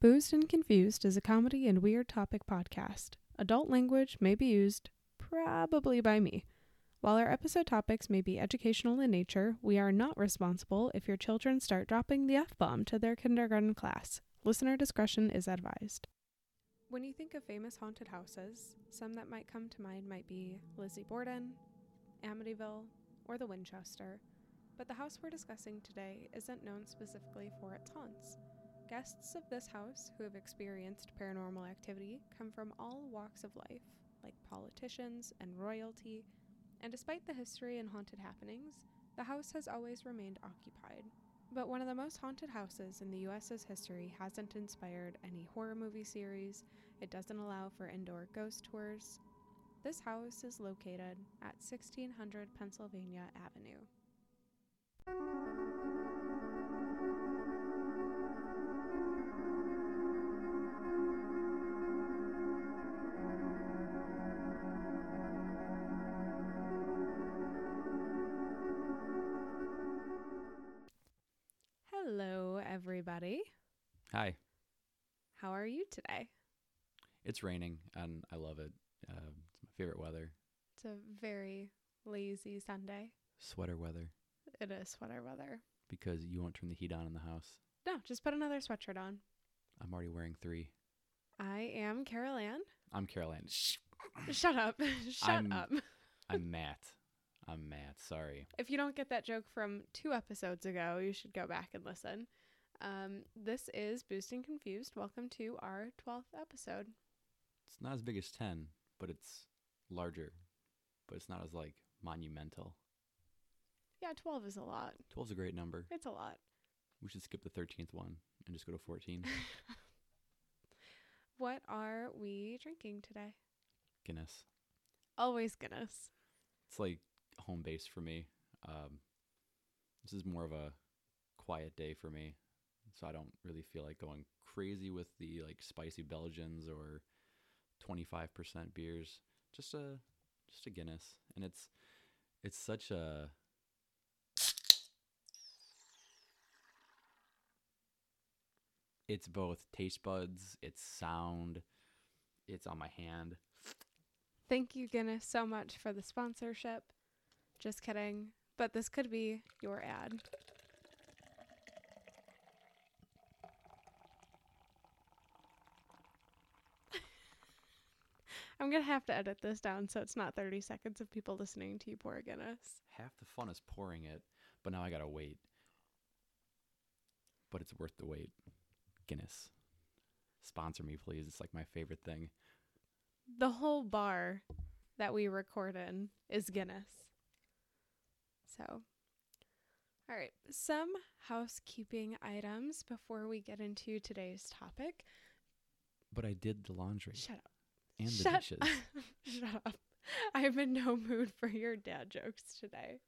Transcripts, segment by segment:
Boozed and Confused is a comedy and weird topic podcast. Adult language may be used, probably by me. While our episode topics may be educational in nature, we are not responsible if your children start dropping the F bomb to their kindergarten class. Listener discretion is advised. When you think of famous haunted houses, some that might come to mind might be Lizzie Borden, Amityville, or the Winchester. But the house we're discussing today isn't known specifically for its haunts. Guests of this house who have experienced paranormal activity come from all walks of life, like politicians and royalty, and despite the history and haunted happenings, the house has always remained occupied. But one of the most haunted houses in the US's history hasn't inspired any horror movie series, it doesn't allow for indoor ghost tours. This house is located at 1600 Pennsylvania Avenue. Everybody. Hi. How are you today? It's raining and I love it. Uh, it's my favorite weather. It's a very lazy Sunday. Sweater weather It is sweater weather. because you won't turn the heat on in the house. No, just put another sweatshirt on. I'm already wearing three. I am Carol Ann. I'm Caroline. Shh. Shut up. Shut I'm- up. I'm Matt. I'm Matt. Sorry. If you don't get that joke from two episodes ago, you should go back and listen. Um, this is Boozed and Confused. Welcome to our 12th episode. It's not as big as 10, but it's larger. But it's not as like monumental. Yeah, 12 is a lot. 12's a great number. It's a lot. We should skip the 13th one and just go to 14. What are we drinking today? Guinness. Always Guinness. It's like home base for me. Um, this is more of a quiet day for me, so I don't really feel like going crazy with the like spicy Belgians or 25% beers. Just a just a Guinness, and it's it's such a it's both taste buds, it's sound, it's on my hand. Thank you, Guinness, so much for the sponsorship. Just kidding. But this could be your ad. I'm going to have to edit this down so it's not 30 seconds of people listening to you pour Guinness. half the fun is pouring it, but now I gotta wait. But it's worth the wait. Guinness. Sponsor me, please. It's like my favorite thing. The whole bar that we record in is Guinness. So, all right, some housekeeping items before we get into today's topic. But I did the laundry Shut up. And the Shut dishes. Shut up. I'm in no mood for your dad jokes today.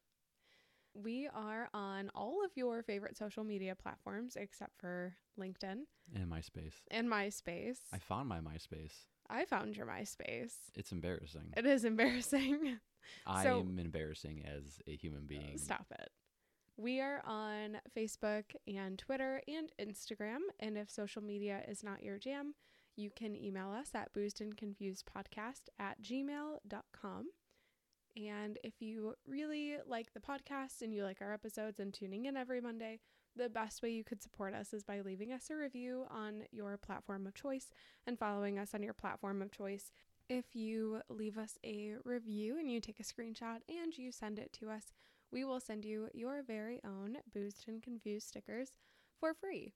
We are on all of your favorite social media platforms except for LinkedIn and MySpace. and MySpace. I found my MySpace. I found your MySpace. It's embarrassing. It is embarrassing. I so- am embarrassing as a human uh, being. Stop it. We are on Facebook and Twitter and Instagram. And if social media is not your jam, you can email us at boozedandconfusedpodcast at gmail.com. And if you really like the podcast and you like our episodes and tuning in every Monday, the best way you could support us is by leaving us a review on your platform of choice and following us on your platform of choice. If you leave us a review and you take a screenshot and you send it to us, we will send you your very own Boozed and Confused stickers for free.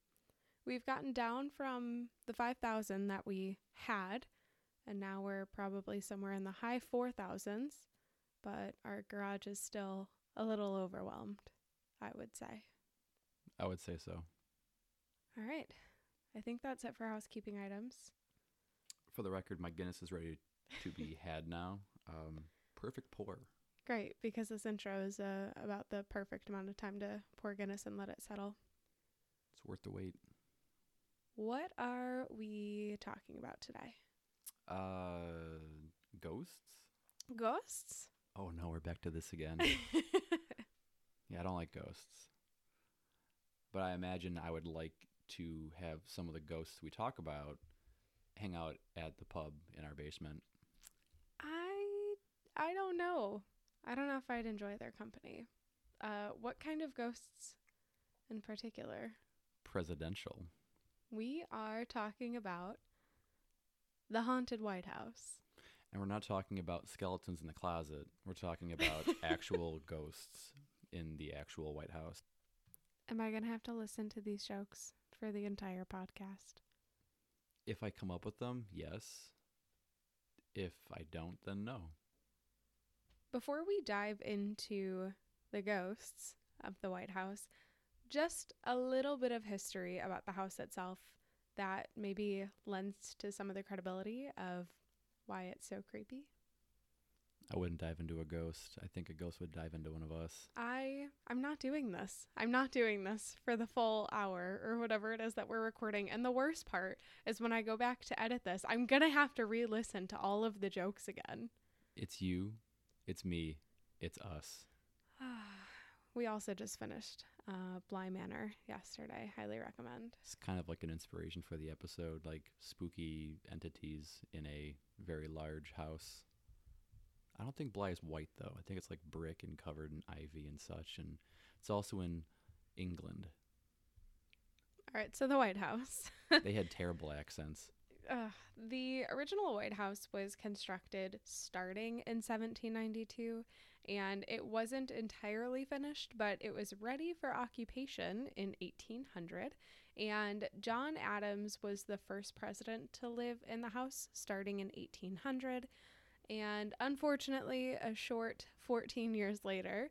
We've gotten down from the 5,000 that we had, and now we're probably somewhere in the high 4,000s, but our garage is still a little overwhelmed, I would say. I would say so. All right. I think that's it for housekeeping items. For the record, my Guinness is ready to be had now. Um, perfect pour. Great, because this intro is uh, about the perfect amount of time to pour Guinness and let it settle. It's worth the wait. What are we talking about today? Uh, ghosts? Ghosts? Oh no, we're back to this again. Yeah, I don't like ghosts. But I imagine I would like to have some of the ghosts we talk about hang out at the pub in our basement. I I don't know. I don't know if I'd enjoy their company. Uh, what kind of ghosts in particular? Presidential. We are talking about the haunted White House. And we're not talking about skeletons in the closet. We're talking about actual ghosts in the actual White House. Am I going to have to listen to these jokes for the entire podcast? If I come up with them, yes. If I don't, then no. Before we dive into the ghosts of the White House, just a little bit of history about the house itself that maybe lends to some of the credibility of why it's so creepy. I wouldn't dive into a ghost. I think a ghost would dive into one of us. I I'm not doing this. I'm not doing this for the full hour or whatever it is that we're recording. And the worst part is when I go back to edit this, I'm going to have to re-listen to all of the jokes again. It's you, it's me, it's us. We also just finished uh, Bly Manor yesterday. Highly recommend. It's kind of like an inspiration for the episode, like spooky entities in a very large house. I don't think Bly is white though. I think it's like brick and covered in ivy and such, and it's also in England. All right, so the White House. they had terrible accents. Uh, the original White House was constructed starting in 1792 and it wasn't entirely finished, but it was ready for occupation in 1800. And John Adams was the first president to live in the house starting in 1800. And unfortunately, a short 14 years later,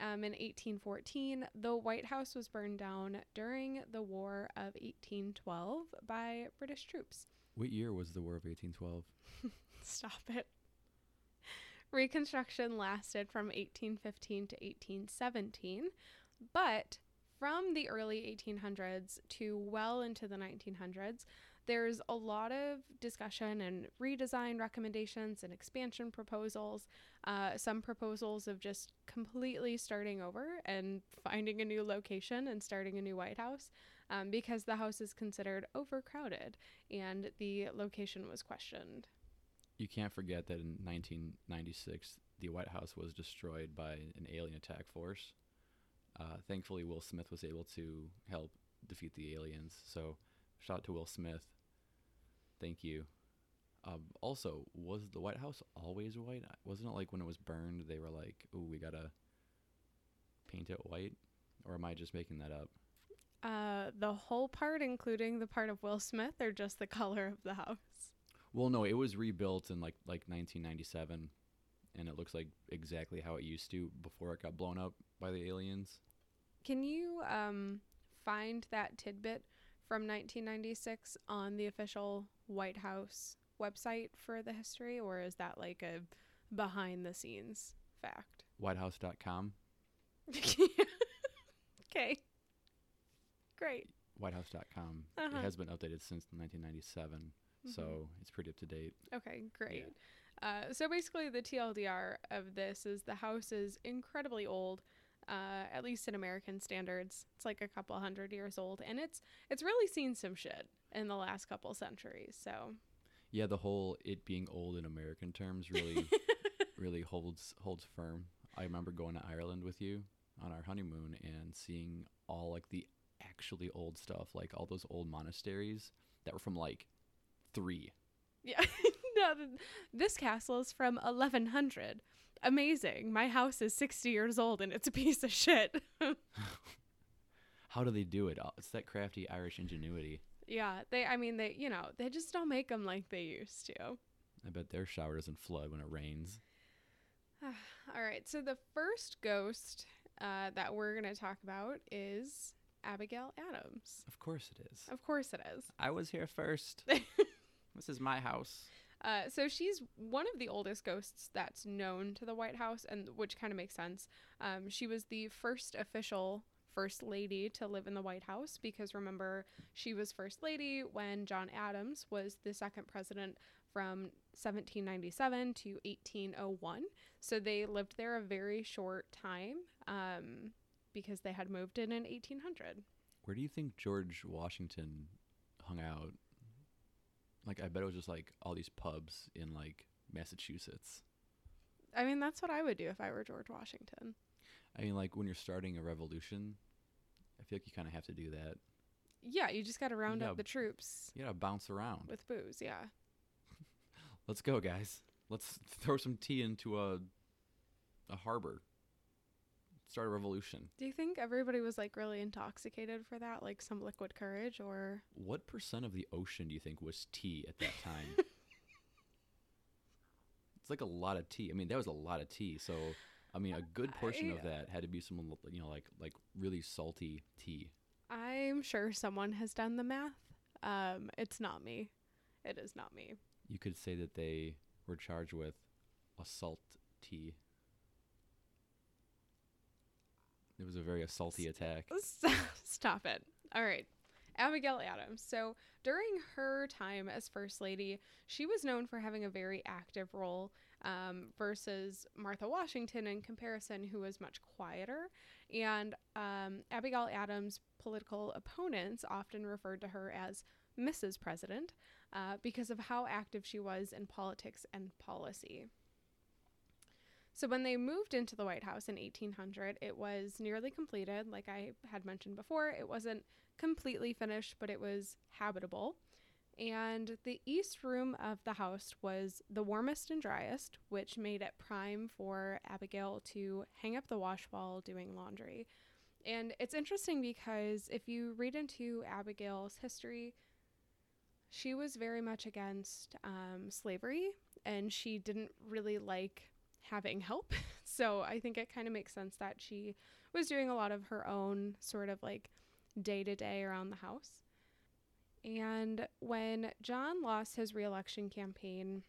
um, in 1814, the White House was burned down during the War of 1812 by British troops. What year was the War of 1812? Stop it. Reconstruction lasted from 1815 to 1817, but from the early 1800s to well into the 1900s, there's a lot of discussion and redesign recommendations and expansion proposals. Uh, some proposals of just completely starting over and finding a new location and starting a new White House um, because the house is considered overcrowded and the location was questioned. You can't forget that in 1996, the White House was destroyed by an alien attack force. Uh, thankfully, Will Smith was able to help defeat the aliens. So, shout out to Will Smith. Thank you. Um, also, was the White House always white? Wasn't it like when it was burned, they were like, "Oh, we gotta paint it white," or am I just making that up? Uh, the whole part, including the part of Will Smith, or just the color of the house? Well, no, it was rebuilt in like like 1997, and it looks like exactly how it used to before it got blown up by the aliens. Can you um, find that tidbit from 1996 on the official White House website for the history, or is that like a behind the scenes fact? Whitehouse.com. okay. Great. Whitehouse.com. Uh-huh. It has been updated since 1997, Mm-hmm. so it's pretty up to date. Okay, great. Uh, so basically, the TLDR of this is the house is incredibly old, uh, at least in American standards. It's like a couple hundred years old, and it's it's really seen some shit in the last couple centuries. So Yeah, the whole it being old in American terms really really holds holds firm. I remember going to Ireland with you on our honeymoon and seeing all like the actually old stuff, like all those old monasteries that were from like 3. yeah, no, this castle is from 1100. Amazing. My house is 60 years old, and it's a piece of shit. How do they do it? Oh, It's that crafty Irish ingenuity. yeah, they. I mean, they. You know, they just don't make them like they used to. I bet their shower doesn't flood when it rains. All right. So the first ghost uh, that we're going to talk about is Abigail Adams. Of course it is. Of course it is. I was here first. this is my house. Uh, so she's one of the oldest ghosts that's known to the White House, and which kind of makes sense. Um, she was the first official first lady to live in the White House because remember she was first lady when John Adams was the second president from 1797 to 1801. So they lived there a very short time um, because they had moved in in 1800. Where do you think George Washington hung out? Like, I bet it was just like all these pubs in like Massachusetts. I mean, that's what I would do if I were George Washington. I mean, like when you're starting a revolution, I feel like you kind of have to do that. Yeah, you just got to round Yeah. up the troops You gotta bounce around. with booze. Yeah. Let's go, guys. Let's throw some tea into a a harbor. Start a revolution. Do you think everybody was like really intoxicated for that, like some liquid courage, or What percent of the ocean do you think was tea at that time? it's like a lot of tea. I mean, that was a lot of tea. So, I mean, a good portion of that had to be some, you know, like like really salty tea. I'm sure someone has done the math. Um, it's not me. It is not me. You could say that they were charged with assault tea. It was a very assaulty attack. Stop it. All right. Abigail Adams. So, during her time as First Lady, she was known for having a very active role um, versus Martha Washington in comparison, who was much quieter. And um, Abigail Adams' political opponents often referred to her as Mrs. President uh, because of how active she was in politics and policy. So when they moved into the White House in 1800, it was nearly completed. Like I had mentioned before, it wasn't completely finished, but it was habitable. And the east room of the house was the warmest and driest, which made it prime for Abigail to hang up the wash while doing laundry. And it's interesting because if you read into Abigail's history, she was very much against um, slavery and she didn't really like having help. so I think it kind of makes sense that she was doing a lot of her own sort of like day to day around the house. And when John lost his reelection campaign,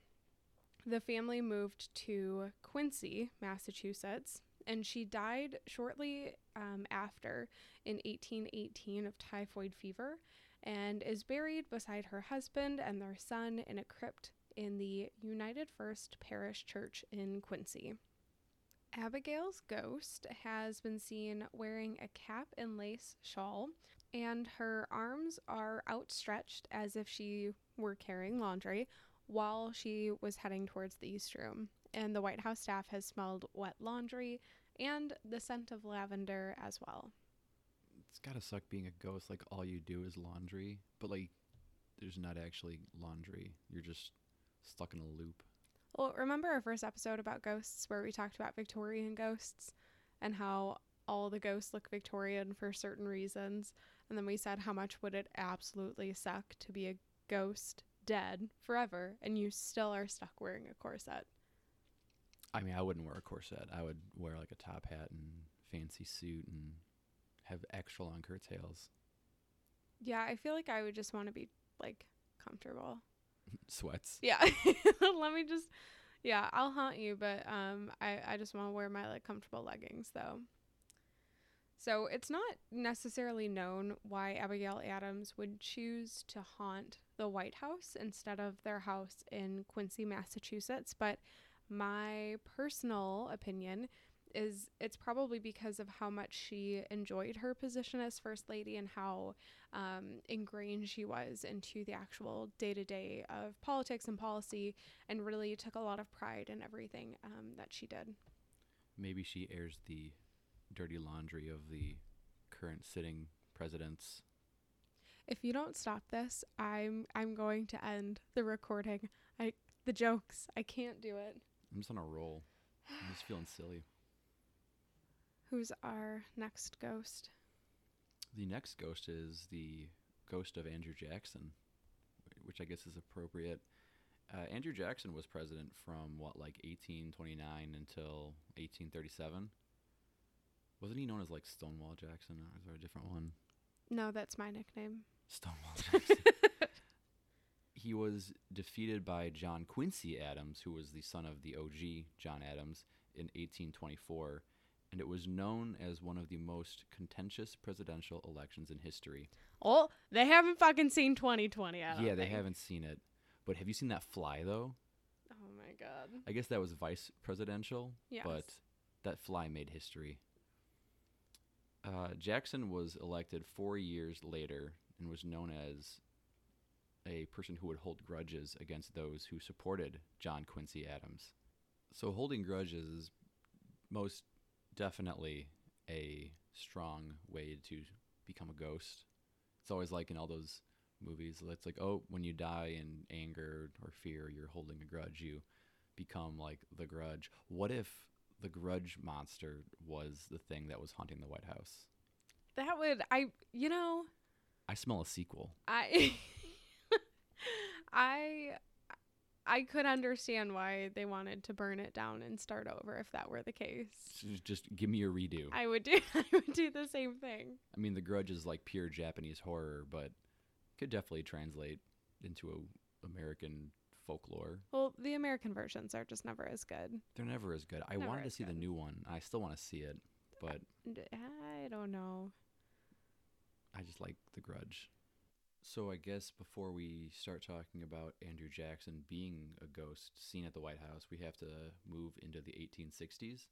the family moved to Quincy, Massachusetts, and she died shortly um, after in 1818 of typhoid fever and is buried beside her husband and their son in a crypt in the United First Parish Church in Quincy. Abigail's ghost has been seen wearing a cap and lace shawl, and her arms are outstretched as if she were carrying laundry while she was heading towards the East Room. And the White House staff has smelled wet laundry and the scent of lavender as well. It's gotta suck being a ghost. Like all you do is laundry, but like there's not actually laundry. You're just stuck in a loop. Well, remember our first episode about ghosts where we talked about Victorian ghosts and how all the ghosts look Victorian for certain reasons? And then we said how much would it absolutely suck to be a ghost dead forever and you still are stuck wearing a corset. I mean, I wouldn't wear a corset. I would wear like a top hat and fancy suit and have extra long curtails, Yeah, I feel like I would just want to be like comfortable. Sweats. Yeah. Let me just yeah, I'll haunt you, but um I, I just want to wear my like comfortable leggings though. So it's not necessarily known why Abigail Adams would choose to haunt the White House instead of their house in Quincy, Massachusetts, but my personal opinion is it's probably because of how much she enjoyed her position as first lady and how um, ingrained she was into the actual day to day of politics and policy, and really took a lot of pride in everything um, that she did. Maybe she airs the dirty laundry of the current sitting presidents. If you don't stop this, I'm I'm going to end the recording. I the jokes. I can't do it. I'm just on a roll. I'm just feeling silly. Who's our next ghost? The next ghost is the ghost of Andrew Jackson, which I guess is appropriate. Uh, Andrew Jackson was president from what, like 1829 until 1837. Wasn't he known as like Stonewall Jackson, or is there a different one? No, that's my nickname. Stonewall Jackson. he was defeated by John Quincy Adams, who was the son of the OG John Adams, in 1824, and it was known as one of the most contentious presidential elections in history. Oh, they haven't fucking seen 2020. I don't yeah, they think. haven't seen it. But have you seen that fly though? Oh my god. I guess that was vice presidential, Yes. but that fly made history. Uh, Jackson was elected four years later and was known as a person who would hold grudges against those who supported John Quincy Adams. So, holding grudges is most definitely a strong way to become a ghost. It's always like in all those movies, it's like, oh, when you die in anger or fear, you're holding a grudge, you become like the grudge. What if the grudge monster was the thing that was haunting the White House? That would I you know, I smell a sequel. I I I could understand why they wanted to burn it down and start over if that were the case. Just- give me a redo. I would do I would do the same thing. I mean, The Grudge is like pure Japanese horror, but could definitely translate into a American folklore. Well, the American versions are just never as good. They're never as good. I Never wanted to see the new one. I still want to see it, but I don't know. I just like The Grudge. So I guess before we start talking about Andrew Jackson being a ghost seen at the White House, we have to move into the 1860s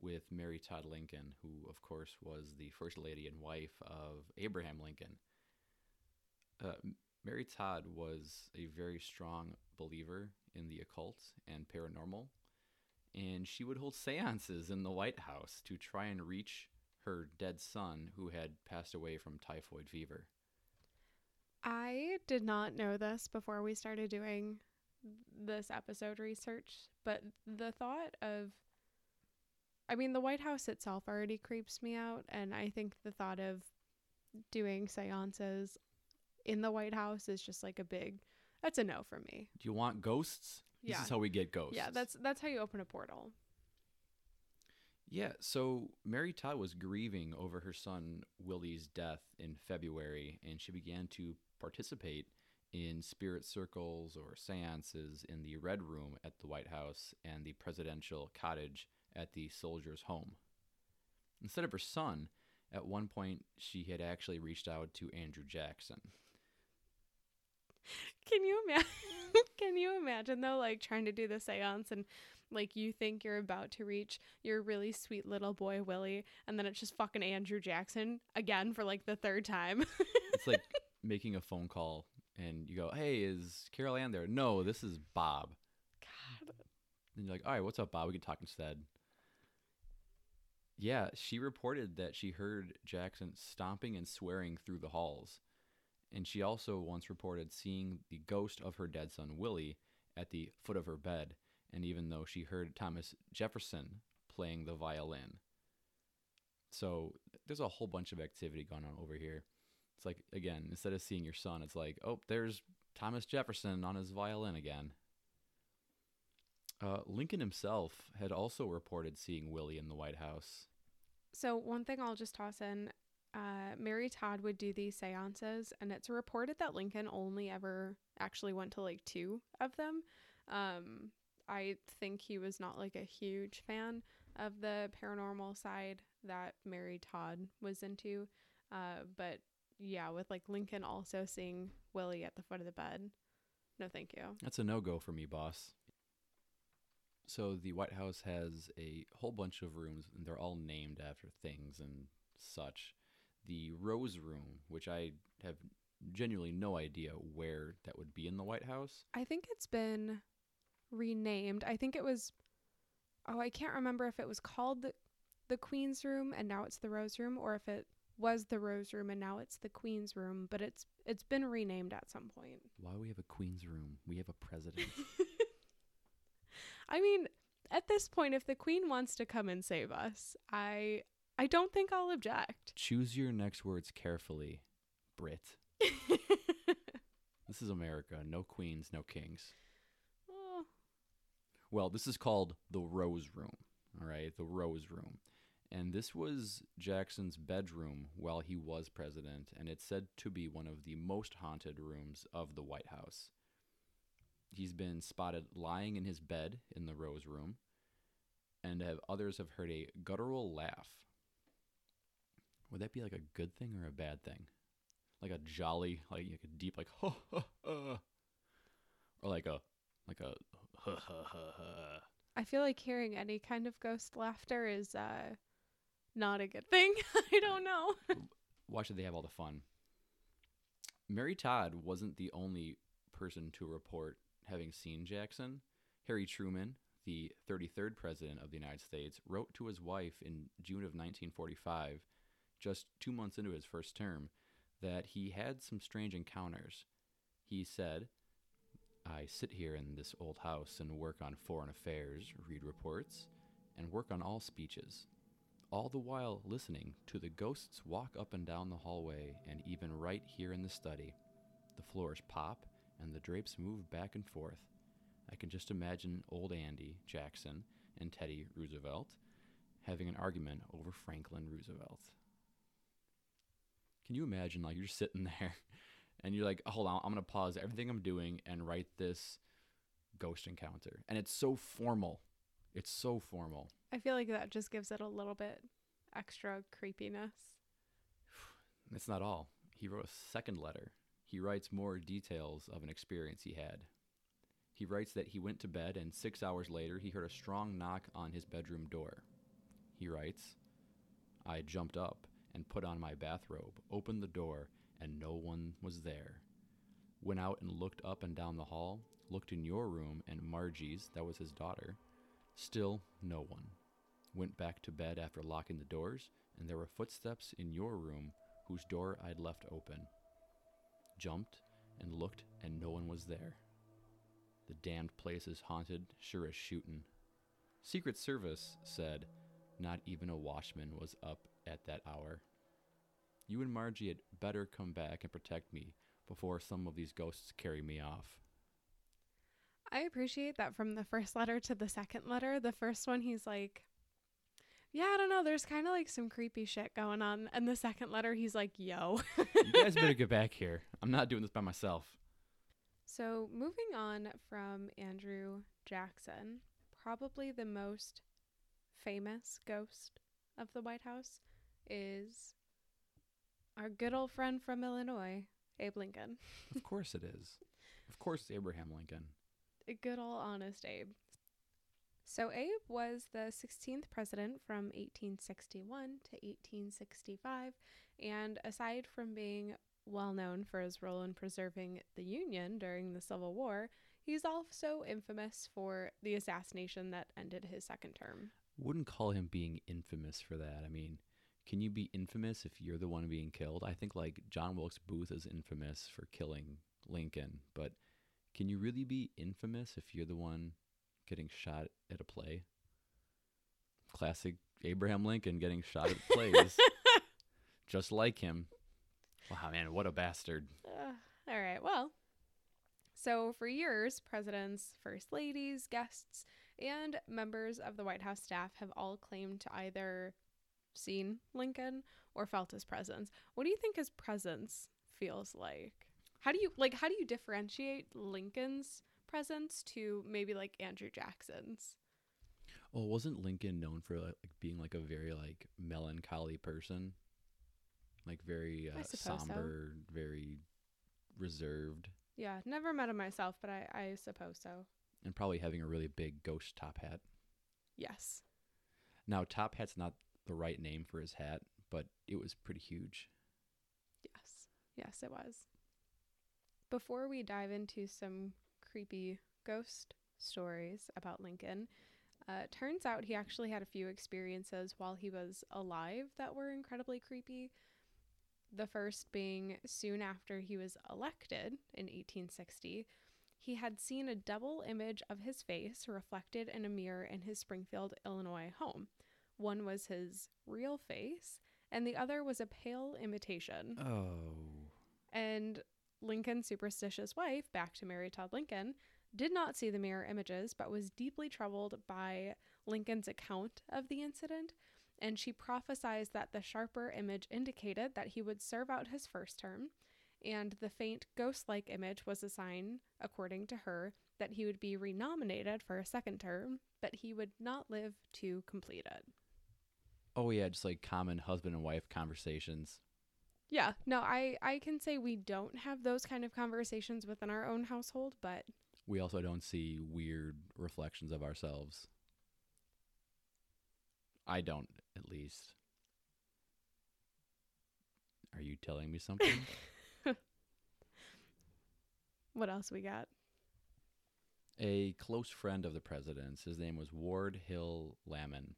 with Mary Todd Lincoln, who of course was the first lady and wife of Abraham Lincoln. Uh, Mary Todd was a very strong believer in the occult and paranormal, and she would hold seances in the White House to try and reach her dead son who had passed away from typhoid fever. I did not know this before we started doing this episode research, but the thought of I mean, the White House itself already creeps me out, and I think the thought of doing seances in the White House is just like a big that's a no for me. Do you want ghosts? Yeah. This is how we get ghosts. Yeah, that's that's how you open a portal. Yeah, so Mary Todd was grieving over her son Willie's death in February, and she began to participate in spirit circles or seances in the Red Room at the White House and the presidential cottage at the soldier's home. Instead of her son, at one point she had actually reached out to Andrew Jackson. Can you imagine? Can you imagine though, like trying to do the seance and like you think you're about to reach your really sweet little boy Willie, and then it's just fucking Andrew Jackson again for like the third time. It's like making a phone call and you go, Hey, is Carol Ann there? No, this is Bob. God, And you're like, all right, what's up, Bob? We can talk instead. Yeah, she reported that she heard Jackson stomping and swearing through the halls. And she also once reported seeing the ghost of her dead son, Willie, at the foot of her bed. And even though she heard Thomas Jefferson playing the violin. So there's a whole bunch of activity going on over here. It's like, again, instead of seeing your son, it's like, oh, there's Thomas Jefferson on his violin again. Uh, Lincoln himself had also reported seeing Willie in the White House. So one thing I'll just toss in, uh, Mary Todd would do these seances, and it's reported that Lincoln only ever actually went to like two of them. Um, I think he was not like a huge fan of the paranormal side that Mary Todd was into. Uh, but yeah, with like Lincoln also seeing Willie at the foot of the bed. No, thank you. That's a no go for me, boss. So the White House has a whole bunch of rooms, and they're all named after things and such. The Rose Room, which I have genuinely no idea where that would be in the White House. I think it's been renamed. I think it was oh, I can't remember if it was called the the Queen's Room and now it's the Rose Room or if it was the Rose Room and now it's the Queen's Room, but it's it's been renamed at some point. Why we have a Queen's Room? We have a president. I mean, at this point if the Queen wants to come and save us, I I don't think I'll object. Choose your next words carefully, Brit. This is America. No queens, no kings. Oh, Well, this is called the Rose Room. All right, the Rose Room. And this was Jackson's bedroom while he was president, and it's said to be one of the most haunted rooms of the White House. He's been spotted lying in his bed in the Rose Room, and have, others have heard a guttural laugh. Would that be like a good thing or a bad thing? Like a jolly, like, like a deep, like ha ha ha, or like a like a ha ha ha ha. I feel like hearing any kind of ghost laughter is uh not a good thing. I don't know. Why should they have all the fun? Mary Todd wasn't the only person to report having seen Jackson. Harry Truman, the 33rd President of the United States, wrote to his wife in June of 1945, just two months into his first term, that he had some strange encounters. He said, I sit here in this old house and work on foreign affairs, read reports, and work on all speeches, all the while listening to the ghosts walk up and down the hallway and even right here in the study. The floors pop and the drapes move back and forth. I can just imagine old Andy Jackson and Teddy Roosevelt having an argument over Franklin Roosevelt. Can you imagine, like, you're sitting there and you're like, hold on, I'm going to pause everything I'm doing and write this ghost encounter. And it's so formal. It's so formal. I feel like that just gives it a little bit extra creepiness. It's not all. He wrote a second letter. He writes more details of an experience he had. He writes that he went to bed and six hours later he heard a strong knock on his bedroom door. He writes, I jumped up and put on my bathrobe, opened the door, and no one was there. Went out and looked up and down the hall, looked in your room and Margie's, that was his daughter. Still no one. Went back to bed after locking the doors, and there were footsteps in your room whose door I'd left open. Jumped and looked, and no one was there. The damned place is haunted, sure as shootin'. Secret Service said not even a watchman was up at that hour. You and Margie had better come back and protect me before some of these ghosts carry me off. I appreciate that from the first letter to the second letter. The first one, he's like, Yeah, I don't know. There's kind of like some creepy shit going on. And the second letter, he's like, Yo. you guys better get back here. I'm not doing this by myself. So, moving on from Andrew Jackson, probably the most famous ghost of the White House is our good old friend from Illinois, Abe Lincoln. of course it is. Of course, Abraham Lincoln. A good old honest Abe. So, Abe was the 16th president from 1861 to 1865, and aside from being well known for his role in preserving the Union during the Civil War, he's also infamous for the assassination that ended his second term. Wouldn't call him being infamous for that. I mean, can you be infamous if you're the one being killed? I think like John Wilkes Booth is infamous for killing Lincoln, but can you really be infamous if you're the one getting shot at a play? Classic Abraham Lincoln getting shot at plays. Just like him. Wow, man, what a bastard. Uh, all right, well. So, for years, presidents, first ladies, guests, and members of the White House staff have all claimed to either seen Lincoln or felt his presence. What do you think his presence feels like? How do you like how do you differentiate Lincoln's presence to maybe like Andrew Jackson's? Well, wasn't Lincoln known for like being like a very like melancholy person? like very uh, somber, so. very reserved. Yeah, never met him myself, but I, I suppose so. And probably having a really big ghost top hat. Yes. Now, top hat's not the right name for his hat, but it was pretty huge. Yes. Yes, it was. Before we dive into some creepy ghost stories about Lincoln, uh, turns out he actually had a few experiences while he was alive that were incredibly creepy. The first being soon after he was elected in 1860, he had seen a double image of his face reflected in a mirror in his Springfield, Illinois home. One was his real face, and the other was a pale imitation. Oh. And Lincoln's superstitious wife, back to Mary Todd Lincoln, did not see the mirror images, but was deeply troubled by Lincoln's account of the incident and she prophesied that the sharper image indicated that he would serve out his first term, and the faint ghost like image was a sign, according to her, that he would be renominated for a second term, but he would not live to complete it. Oh yeah, just like common husband and wife conversations. Yeah, no, I I can say we don't have those kind of conversations within our own household, but we also don't see weird reflections of ourselves. I don't, at least. Are you telling me something? What else we got? a close friend of the president's, his name was Ward Hill Lamon.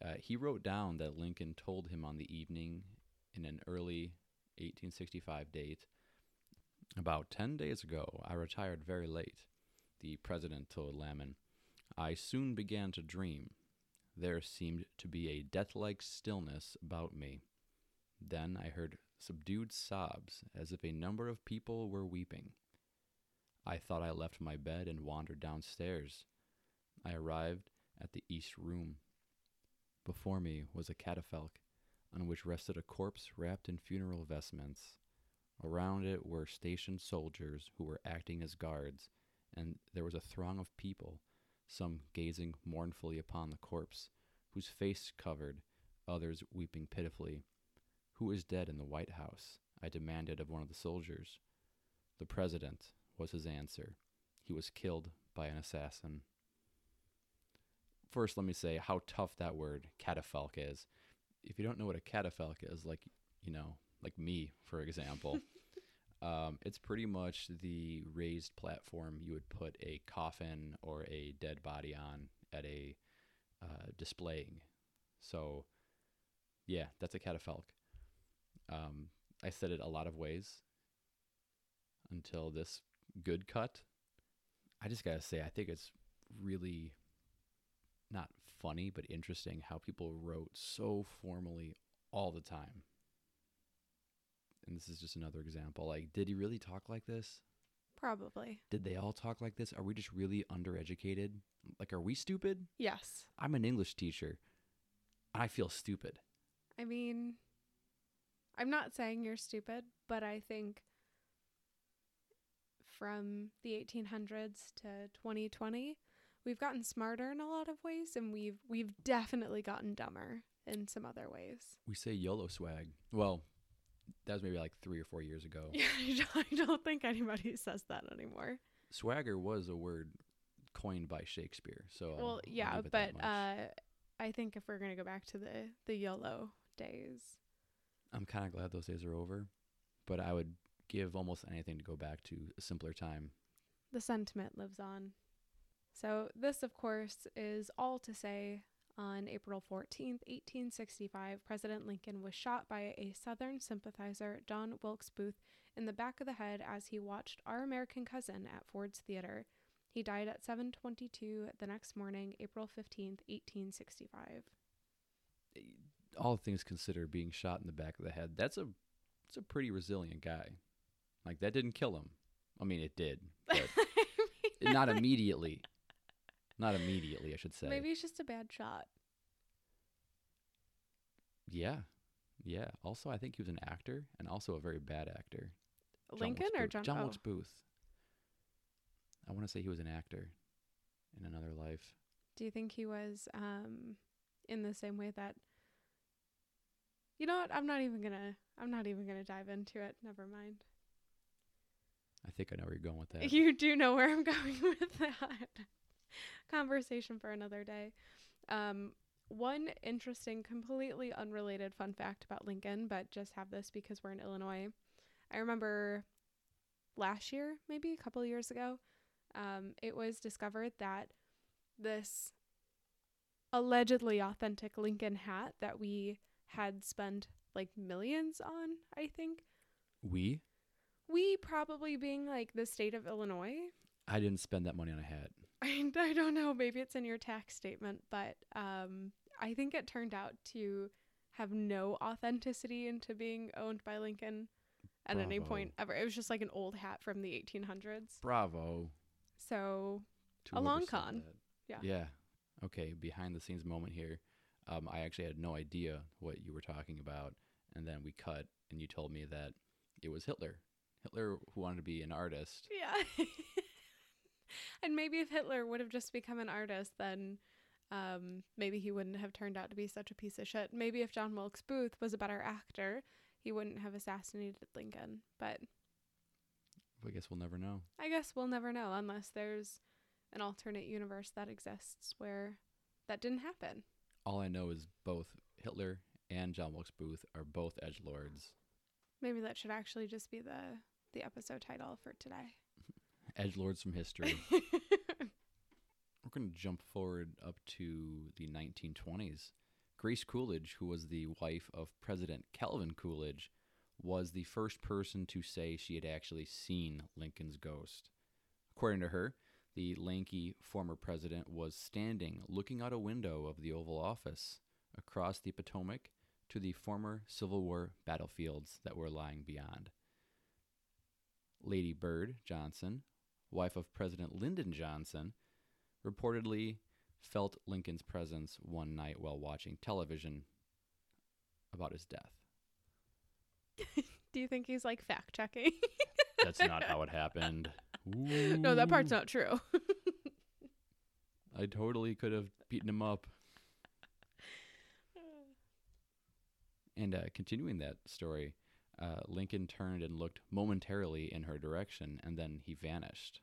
Uh, he wrote down that Lincoln told him on the evening in an early 1865 date About 10 days ago, I retired very late. The president told Lamon, I soon began to dream. There seemed to be a death like stillness about me. Then I heard subdued sobs as if a number of people were weeping. I thought I left my bed and wandered downstairs. I arrived at the east room. Before me was a catafalque on which rested a corpse wrapped in funeral vestments. Around it were stationed soldiers who were acting as guards, and there was a throng of people, some gazing mournfully upon the corpse, whose face covered, others weeping pitifully. Who is dead in the White House? I demanded of one of the soldiers. The president, was his answer. He was killed by an assassin. First, let me say how tough that word catafalque is. If you don't know what a catafalque is, like, you know, like me, for example, um, it's pretty much the raised platform you would put a coffin or a dead body on at a uh, displaying. So, yeah, that's a catafalque. Um, I said it a lot of ways until this good cut. I just gotta say, I think it's really not funny, but interesting how people wrote so formally all the time. And this is just another example. Like, did he really talk like this? Probably. Did they all talk like this? Are we just really undereducated? Like, are we stupid? Yes. I'm an English teacher. I feel stupid. I mean, I'm not saying you're stupid, but I think from the 1800s to 2020, we've gotten smarter in a lot of ways and we've we've definitely gotten dumber in some other ways. We say YOLO swag. Well, that was maybe like three or four years ago. Yeah, I don't, think anybody says that anymore. Swagger was a word coined by Shakespeare. So well, I'll yeah, it but uh I think if we're going to go back to the the YOLO days, I'm kind of glad those days are over. But I would give almost anything to go back to a simpler time. the sentiment lives on. So, this, of course, is all to say on April 14th, 1865, President Lincoln was shot by a Southern sympathizer, John Wilkes Booth, in the back of the head as he watched Our American Cousin at Ford's Theater. He died at 7:22 the next morning, April 15th, 1865. All things considered, being shot in the back of the head, that's a, it's a pretty resilient guy. Like, that didn't kill him. I mean, it did, but not immediately. Not immediately, I should say. Maybe it's just a bad shot. Yeah. Yeah. Also, I think he was an actor and also a very bad actor. John Lincoln Wilkes or Booth. John? John oh. Wilkes Booth. I want to say he was an actor in another life. Do you think he was um in the same way that You know what? I'm not even to I'm not even going to dive into it. Never mind. I think I know where you're going with that. You do know where I'm going with that. Conversation for another day. Um one interesting completely unrelated fun fact about Lincoln, but just have this because we're in Illinois. I remember last year, maybe a couple of years ago, um, it was discovered that this allegedly authentic Lincoln hat that we had spent like millions on, I think. we? We probably being like the state of Illinois. I didn't spend that money on a hat. I, I don't know, maybe it's in your tax statement, but um, I think it turned out to have no authenticity into being owned by Lincoln at any point ever. It was just like an old hat from the 1800s. Bravo. So to A long con. that. Yeah. Yeah. Okay. Behind the scenes moment here. Um, I actually had no idea what you were talking about, and then we cut, and you told me that it was Hitler. Hitler, who wanted to be an artist. Yeah. and maybe if Hitler would have just become an artist, then um, maybe he wouldn't have turned out to be such a piece of shit. Maybe if John Wilkes Booth was a better actor, he wouldn't have assassinated Lincoln. But I guess we'll never know. I guess we'll never know unless there's an alternate universe that exists where that didn't happen. All I know is both Hitler and John Wilkes Booth are both edge lords. Maybe that should actually just be the the episode title for today. Edge lords from history. We're going to jump forward up to the 1920s. Grace Coolidge, who was the wife of President Calvin Coolidge, was the first person to say she had actually seen Lincoln's ghost. According to her, the lanky former president was standing looking out a window of the Oval Office across the Potomac to the former Civil War battlefields that were lying beyond. Lady Bird Johnson, wife of President Lyndon Johnson, reportedly felt Lincoln's presence one night while watching television about his death. Do you think he's like fact checking? That's not how it happened. no, that part's not true. I totally could have beaten him up. And uh, continuing that story, uh, Lincoln turned and looked momentarily in her direction, and then he vanished.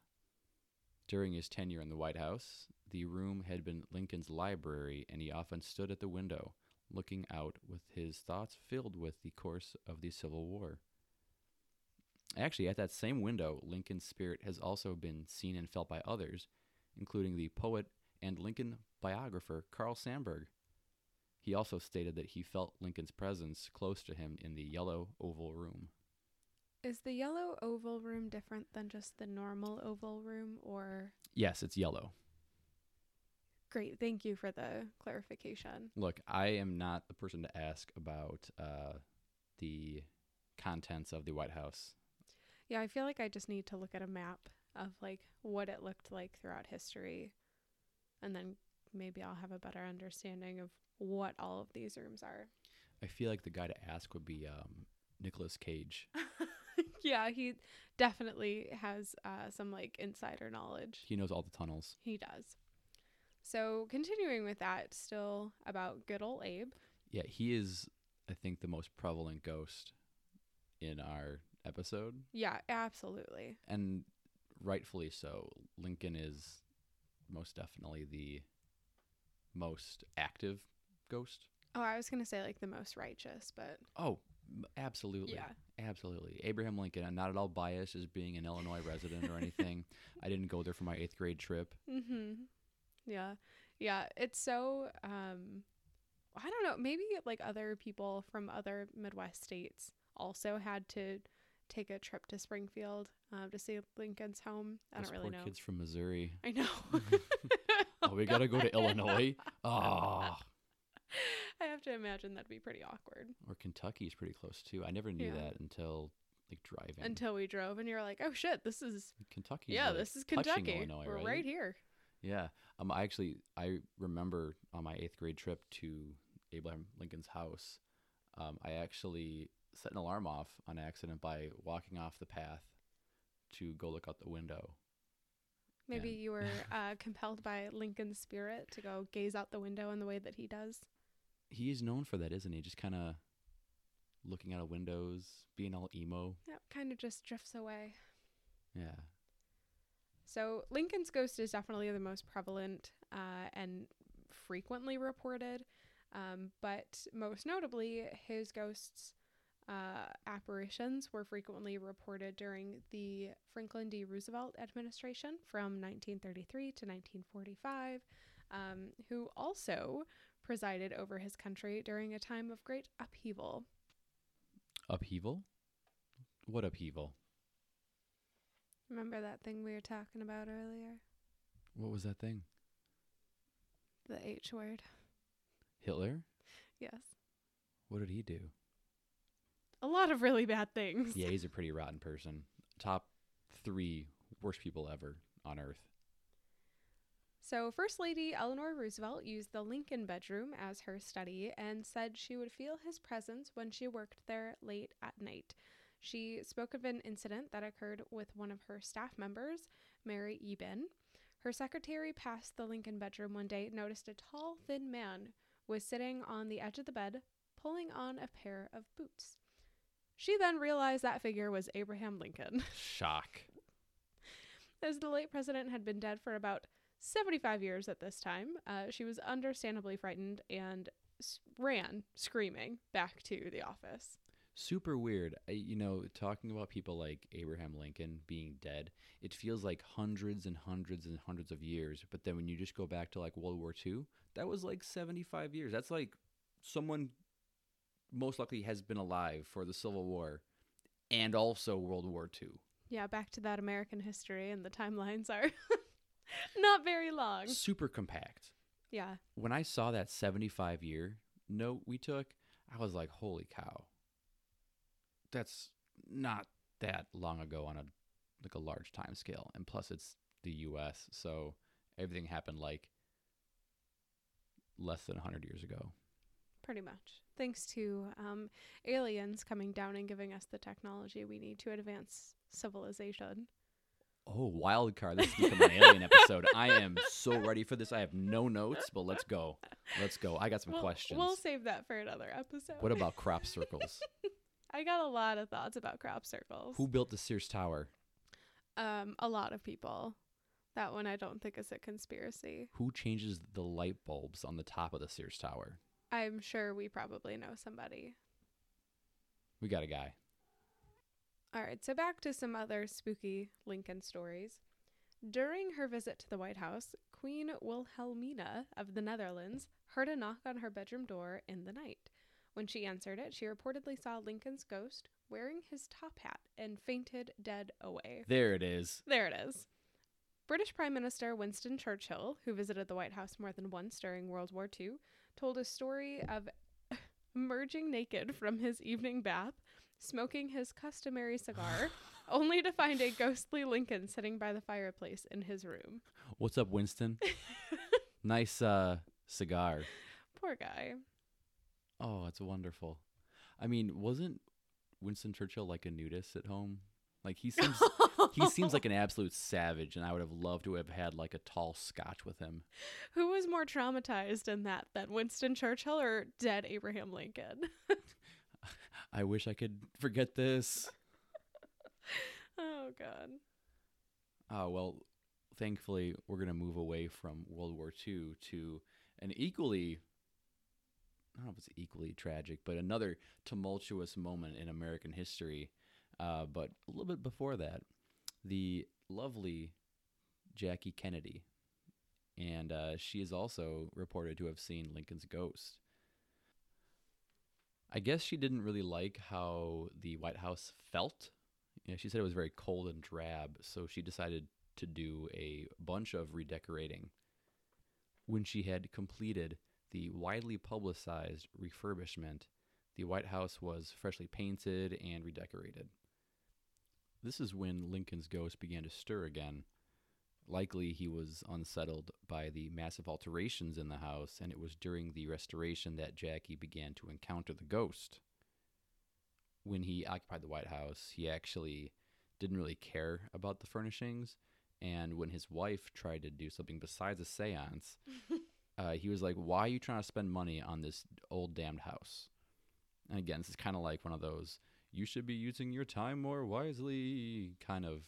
During his tenure in the White House, the room had been Lincoln's library, and he often stood at the window, looking out with his thoughts filled with the course of the Civil War. Actually, at that same window, Lincoln's spirit has also been seen and felt by others, including the poet and Lincoln biographer Carl Sandburg. He also stated that he felt Lincoln's presence close to him in the yellow oval room. Is the yellow oval room different than just the normal oval room or Yes, it's yellow. Great, thank you for the clarification. Look, I am not the person to ask about uh, the contents of the White House. Yeah, I feel like I just need to look at a map of like what it looked like throughout history and then maybe I'll have a better understanding of what all of these rooms are. I feel like the guy to ask would be um, Nicolas Cage. yeah, he definitely has uh, some like insider knowledge. He knows all the tunnels. He does. So, continuing with that, still about good old Abe. Yeah, he is, I think, the most prevalent ghost in our episode, Yeah, absolutely. and rightfully so. Lincoln is most definitely the most active ghost. Oh, I was going to say like the most righteous, but Oh, absolutely. yeah. Absolutely. Abraham Lincoln, I'm not at all biased as being an Illinois resident or anything. I didn't go there for my eighth grade trip. Mhm. Yeah. Yeah, it's so um I don't know, maybe like other people from other Midwest states also had to take a trip to Springfield um, to see Lincoln's home. I Those don't really poor know. kids from Missouri. I know. Oh, we got to go to Illinois? Ah. I have to imagine that'd be pretty awkward Or Kentucky is pretty close too. I never knew Yeah. that until like driving. until we drove and you're like, "Oh shit, this is Kentucky. yeah, this is Kentucky. Illinois, We're right? right here." Yeah. Um. I actually I remember on my eighth grade trip to Abraham Lincoln's house. Um. I actually set an alarm off on accident by walking off the path to go look out the window. Maybe And- you were uh, compelled by Lincoln's spirit to go gaze out the window in the way that he does. He is known for that, isn't he? Just kind of looking out of windows, being all emo. Yep, kind of just drifts away. Yeah. So Lincoln's ghost is definitely the most prevalent uh, and frequently reported, um, but most notably, his ghost's uh, apparitions were frequently reported during the Franklin D. Roosevelt administration from 1933 to 1945, um, who also presided over his country during a time of great upheaval. Upheaval? What upheaval? Remember that thing we were talking about earlier? What was that thing? The H word. Hitler? Yes. What did he do? A lot of really bad things. Yeah, he's a pretty rotten person. Top three worst people ever on earth. So, First Lady Eleanor Roosevelt used the Lincoln bedroom as her study and said she would feel his presence when she worked there late at night. She spoke of an incident that occurred with one of her staff members, Mary Eben. Her secretary passed the Lincoln bedroom one day, noticed a tall, thin man was sitting on the edge of the bed, pulling on a pair of boots. She then realized that figure was Abraham Lincoln. Shock. As the late president had been dead for about 75 years at this time, uh, she was understandably frightened and s- ran screaming back to the office. Super weird. I, you know, talking about people like Abraham Lincoln being dead, it feels like hundreds and hundreds and hundreds of years. But then when you just go back to like World War II, that was like 75 years. That's like someone most likely has been alive for the Civil War and also World War II. Yeah, back to that American history, and the timelines are not very long. Super compact. Yeah. When I saw that 75 year note we took, I was like, holy cow. That's not that long ago on a like a large time scale. And plus it's the US, so everything happened like less than 100 years ago. Pretty much. Thanks to um, aliens coming down and giving us the technology we need to advance civilization. Oh, wild card. This is become an alien episode. I am so ready for this. I have no notes, but let's go. Let's go. I got some we'll, questions. We'll save that for another episode. What about crop circles? I got a lot of thoughts about crop circles. Who built the Sears Tower? Um, a lot of people. That one I don't think is a conspiracy. Who changes the light bulbs on the top of the Sears Tower? I'm sure we probably know somebody. We got a guy. All right, so back to some other spooky Lincoln stories. During her visit to the White House, Queen Wilhelmina of the Netherlands heard a knock on her bedroom door in the night. When she answered it, she reportedly saw Lincoln's ghost wearing his top hat and fainted dead away. There it is. There it is. British Prime Minister Winston Churchill, who visited the White House more than once during World War II, told a story of emerging naked from his evening bath, smoking his customary cigar, only to find a ghostly Lincoln sitting by the fireplace in his room. What's up, Winston? nice uh, cigar. Poor guy. Oh, it's wonderful. I mean, wasn't Winston Churchill like a nudist at home? Like he seems he seems like an absolute savage and I would have loved to have had like a tall scotch with him. Who was more traumatized in that than Winston Churchill or dead Abraham Lincoln? I wish I could forget this. oh god. Oh, well, thankfully we're going to move away from World War II to an equally I don't know if it's equally tragic, but another tumultuous moment in American history. Uh, but a little bit before that, the lovely Jackie Kennedy, and uh, she is also reported to have seen Lincoln's ghost. I guess she didn't really like how the White House felt. You know, she said it was very cold and drab, so she decided to do a bunch of redecorating. When she had completed the widely publicized refurbishment, the White House was freshly painted and redecorated. This is when Lincoln's ghost began to stir again. Likely he was unsettled by the massive alterations in the house, and it was during the restoration that Jackie began to encounter the ghost. When he occupied the White House, he actually didn't really care about the furnishings, and when his wife tried to do something besides a seance, uh, he was like, "Why are you trying to spend money on this old damned house?" And again, this is kind of like one of those "you should be using your time more wisely" kind of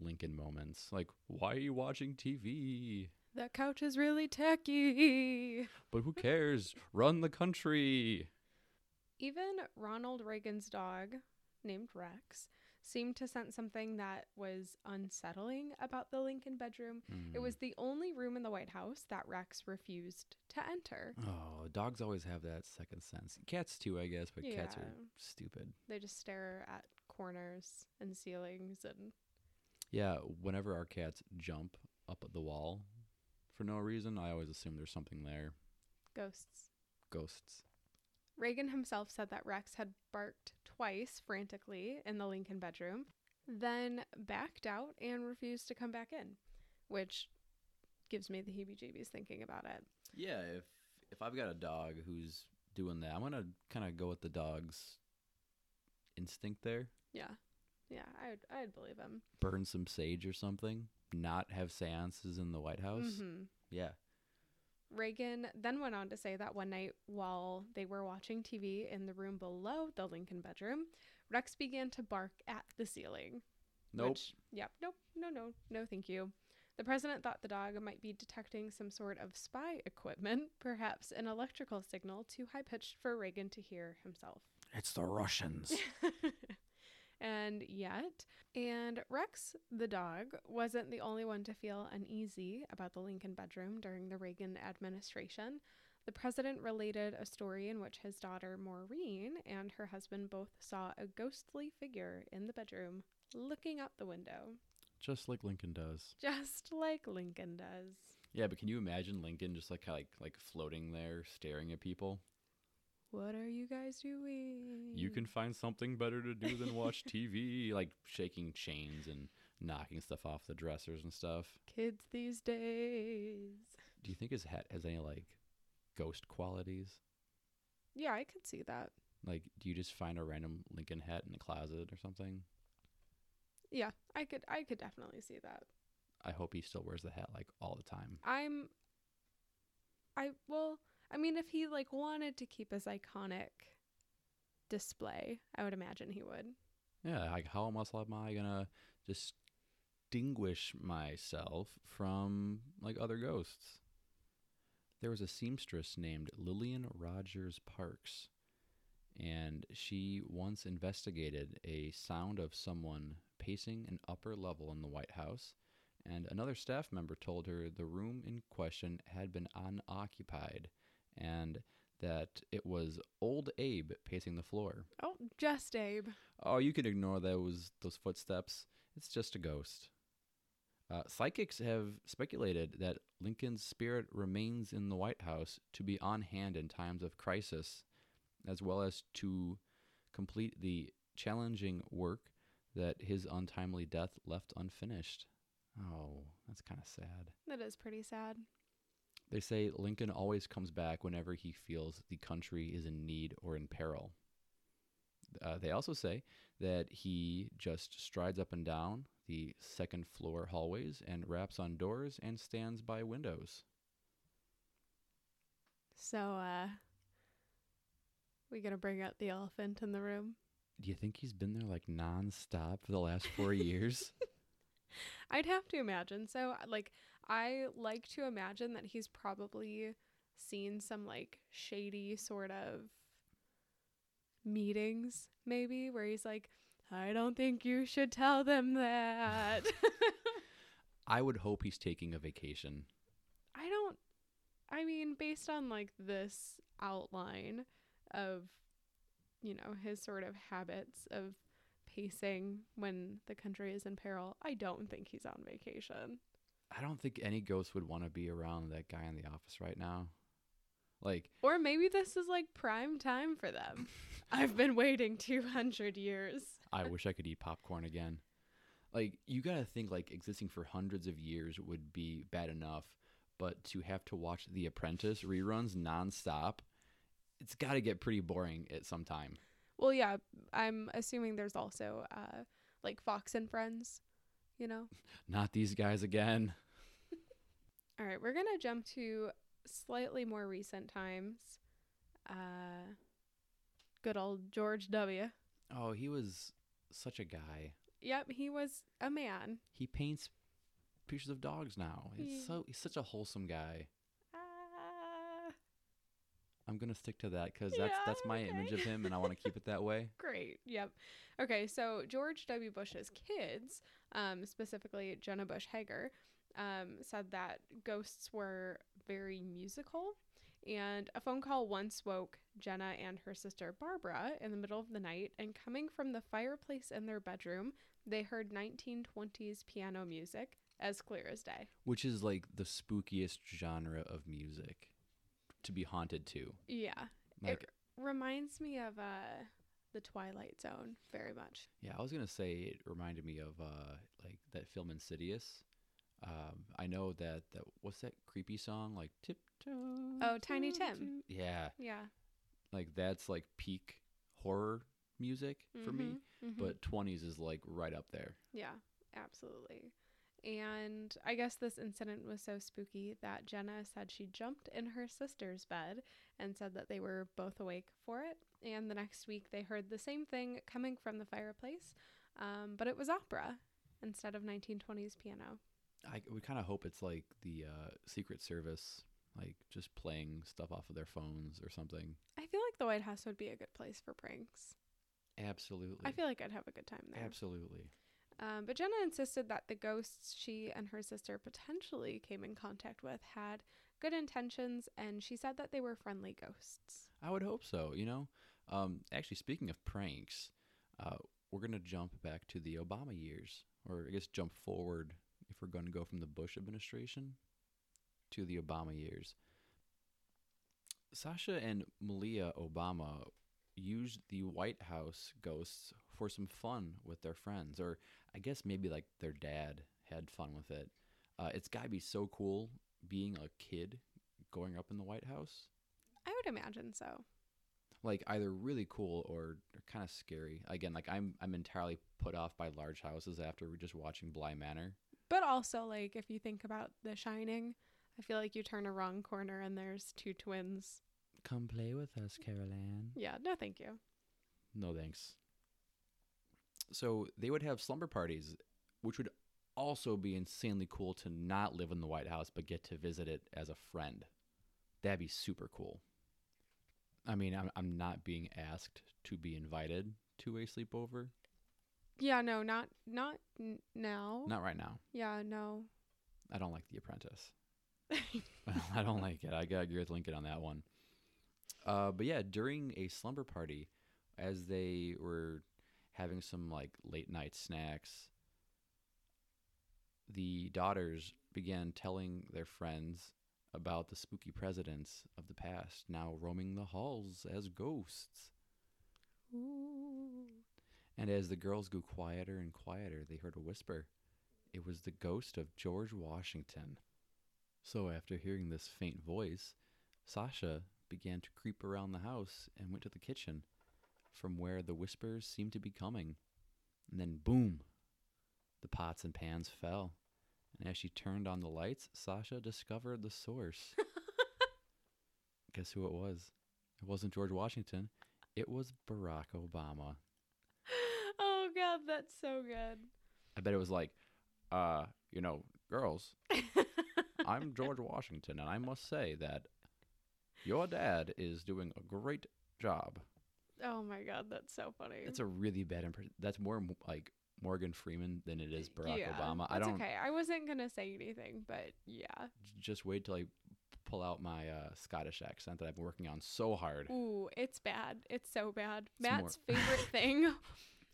Lincoln moments. Like, "Why are you watching TV?" That couch is really tacky. But who cares? Run the country. Even Ronald Reagan's dog, named Rex, seemed to sense something that was unsettling about the Lincoln bedroom. It Mm. was the only room in the White House that Rex refused to enter. Oh, dogs always have that second sense. Cats too, I guess, but cats are stupid. They just stare at corners and ceilings and Yeah, whenever our cats jump up at the wall for no reason, I always assume there's something there. ghosts. Ghosts. Reagan himself said that Rex had barked twice frantically in the Lincoln bedroom, then backed out and refused to come back in, which gives me the heebie jeebies thinking about it. Yeah, if if I've got a dog who's doing that, I'm gonna kind of go with the dog's instinct there. Yeah. Yeah, I'd, I'd believe him. Burn some sage or something. Not have seances in the White House. hmm Yeah. Reagan then went on to say that one night while they were watching TV in the room below the Lincoln bedroom, Rex began to bark at the ceiling. Nope. Which, yep, nope, no, no, no, thank you. The president thought the dog might be detecting some sort of spy equipment, perhaps an electrical signal too high pitched for Reagan to hear himself. It's the Russians. and yet, and Rex the dog wasn't the only one to feel uneasy about the Lincoln bedroom during the Reagan administration. The president related a story in which his daughter Maureen and her husband both saw a ghostly figure in the bedroom looking out the window, Just like Lincoln does. just like Lincoln does. Yeah, but can you imagine Lincoln just like like like floating there, staring at people? What are you guys doing? You can find something better to do than watch TV, like shaking chains and knocking stuff off the dressers and stuff. kids these days. Do you think his hat has any like ghost qualities? Yeah, I could see that. Like, do you just find a random Lincoln hat in the closet or something? Yeah, I could I could definitely see that. I hope he still wears the hat like all the time. I'm I well, I mean if he like wanted to keep his iconic display, I would imagine he would. Yeah, like how else am I gonna distinguish myself from like other ghosts? There was a seamstress named Lillian Rogers Parks, and she once investigated a sound of someone pacing an upper level in the White House, and another staff member told her the room in question had been unoccupied and that it was old Abe pacing the floor. Oh, just Abe. Oh, you can ignore those those footsteps. It's just a ghost. Uh, psychics have speculated that Lincoln's spirit remains in the White House to be on hand in times of crisis, as well as to complete the challenging work that his untimely death left unfinished. Oh, that's kind of sad. That is pretty sad. They say Lincoln always comes back whenever he feels the country is in need or in peril. Uh, they also say that he just strides up and down the second floor hallways and raps on doors and stands by windows. So uh we gonna bring out the elephant in the room. Do you think he's been there like nonstop for the last four years? I'd have to imagine. So like I like to imagine that he's probably seen some like shady sort of meetings maybe where he's like I don't think you should tell them that. I would hope he's taking a vacation. I don't I mean based on like this outline of you know his sort of habits of pacing when the country is in peril, I don't think he's on vacation. I don't think any ghost would want to be around that guy in the office right now. Like, Or maybe this is like prime time for them. I've been waiting 200 years. I wish I could eat popcorn again. Like you gotta think like existing for hundreds of years would be bad enough, but to have to watch The Apprentice reruns nonstop, it's gotta get pretty boring at some time. Well, yeah, I'm assuming there's also uh like Fox and Friends, you know. Not these guys again. All right, we're going to jump to slightly more recent times. Uh good old George W. Oh, he was such a guy. Yep, he was a man. He paints pictures of dogs now. He's Yeah. so he's such a wholesome guy. I'm gonna stick to that because that's that's Yeah, my image of him, and I want to keep it that way. great. Yep. Okay, so George W. Bush's kids, um, specifically Jenna Bush Hager, um, said that ghosts were very musical. And a phone call once woke Jenna and her sister Barbara in the middle of the night, and coming from the fireplace in their bedroom, they heard 1920s piano music as clear as day. Which is like the spookiest genre of music to be haunted too. Yeah. Like, it reminds me of uh, the Twilight Zone very much. yeah, I was gonna say it reminded me of uh like that film Insidious. Um, I know that that what's that creepy song like tiptoe. Oh, Tiny Tim. Yeah, Yeah. like that's like peak horror music for me. Mhm, mhm. But 20s is like right up there. yeah, absolutely. And I guess this incident was so spooky that Jenna said she jumped in her sister's bed and said that they were both awake for it. And the next week they heard the same thing coming from the fireplace, um, but it was opera instead of 1920s piano. I we kind of hope it's like the uh, Secret Service like just playing stuff off of their phones or something. I feel like the White House would be a good place for pranks. Absolutely. I feel like I'd have a good time there. Absolutely. Um, but Jenna insisted that the ghosts she and her sister potentially came in contact with had good intentions, and she said that they were friendly ghosts. I would hope so, you know? Um, actually, speaking of pranks, uh, we're going to jump back to the Obama years, or I guess jump forward if we're going to go from the Bush administration to the Obama years. Sasha and Malia Obama used the White House ghosts for some fun with their friends, or I guess maybe like their dad had fun with it. Uh, it's got to be so cool being a kid going up in the White House. I would imagine so. Like either really cool or, or kind of scary. Again, like I'm I'm entirely put off by large houses after just watching Bly Manor. But also, like, if you think about The Shining, I feel like you turn a wrong corner and there's two twins. Come play with us, Carol Ann. Yeah, no, thank you. No thanks. So they would have slumber parties, which would also be insanely cool to not live in the White House but get to visit it as a friend. That'd be super cool. I mean, I'm I'm not being asked to be invited to a sleepover. Yeah, no, not not n- now. Not right now. Yeah, no. I don't like The Apprentice. I don't like it. I got agree with Lincoln on that one. Uh, but yeah, during a slumber party, as they were having some like late night snacks, the daughters began telling their friends about the spooky presidents of the past now roaming the halls as ghosts. Ooh. And as the girls grew quieter and quieter, they heard a whisper. It was the ghost of George Washington. So, after hearing this faint voice, Sasha began to creep around the house and went to the kitchen, from where the whispers seemed to be coming. And then, boom! The pots and pans fell. And as she turned on the lights, Sasha discovered the source. Guess who it was? It wasn't George Washington, it was Barack Obama. oh god, that's so good. I bet it was like, uh, you know, girls, I'm George Washington, and I must say that your dad is doing a great job. Oh my god, that's so funny. That's a really bad impression. That's more like Morgan Freeman than it is Barack yeah, Obama. I don't okay. I wasn't gonna say anything, but yeah. just wait till I pull out my uh, Scottish accent that I've been working on so hard. Ooh, it's bad. It's so bad. It's more- Matt's favorite thing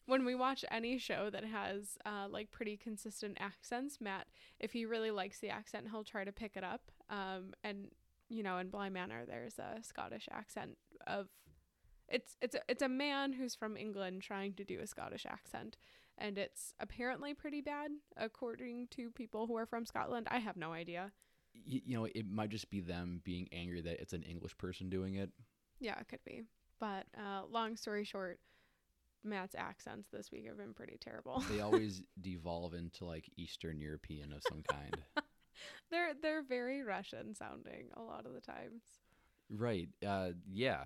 when we watch any show that has uh, like pretty consistent accents, Matt, if he really likes the accent, he'll try to pick it up. Um, and you know, in Bly Manor, there's a Scottish accent of it's it's a, it's a man who's from England trying to do a Scottish accent, and it's apparently pretty bad according to people who are from Scotland. I have no idea. Y- you know, it might just be them being angry that it's an English person doing it. Yeah, it could be. But uh, long story short, Matt's accents this week have been pretty terrible. They always devolve into like Eastern European of some kind. they're they're very Russian sounding a lot of the times. Right. Uh, yeah.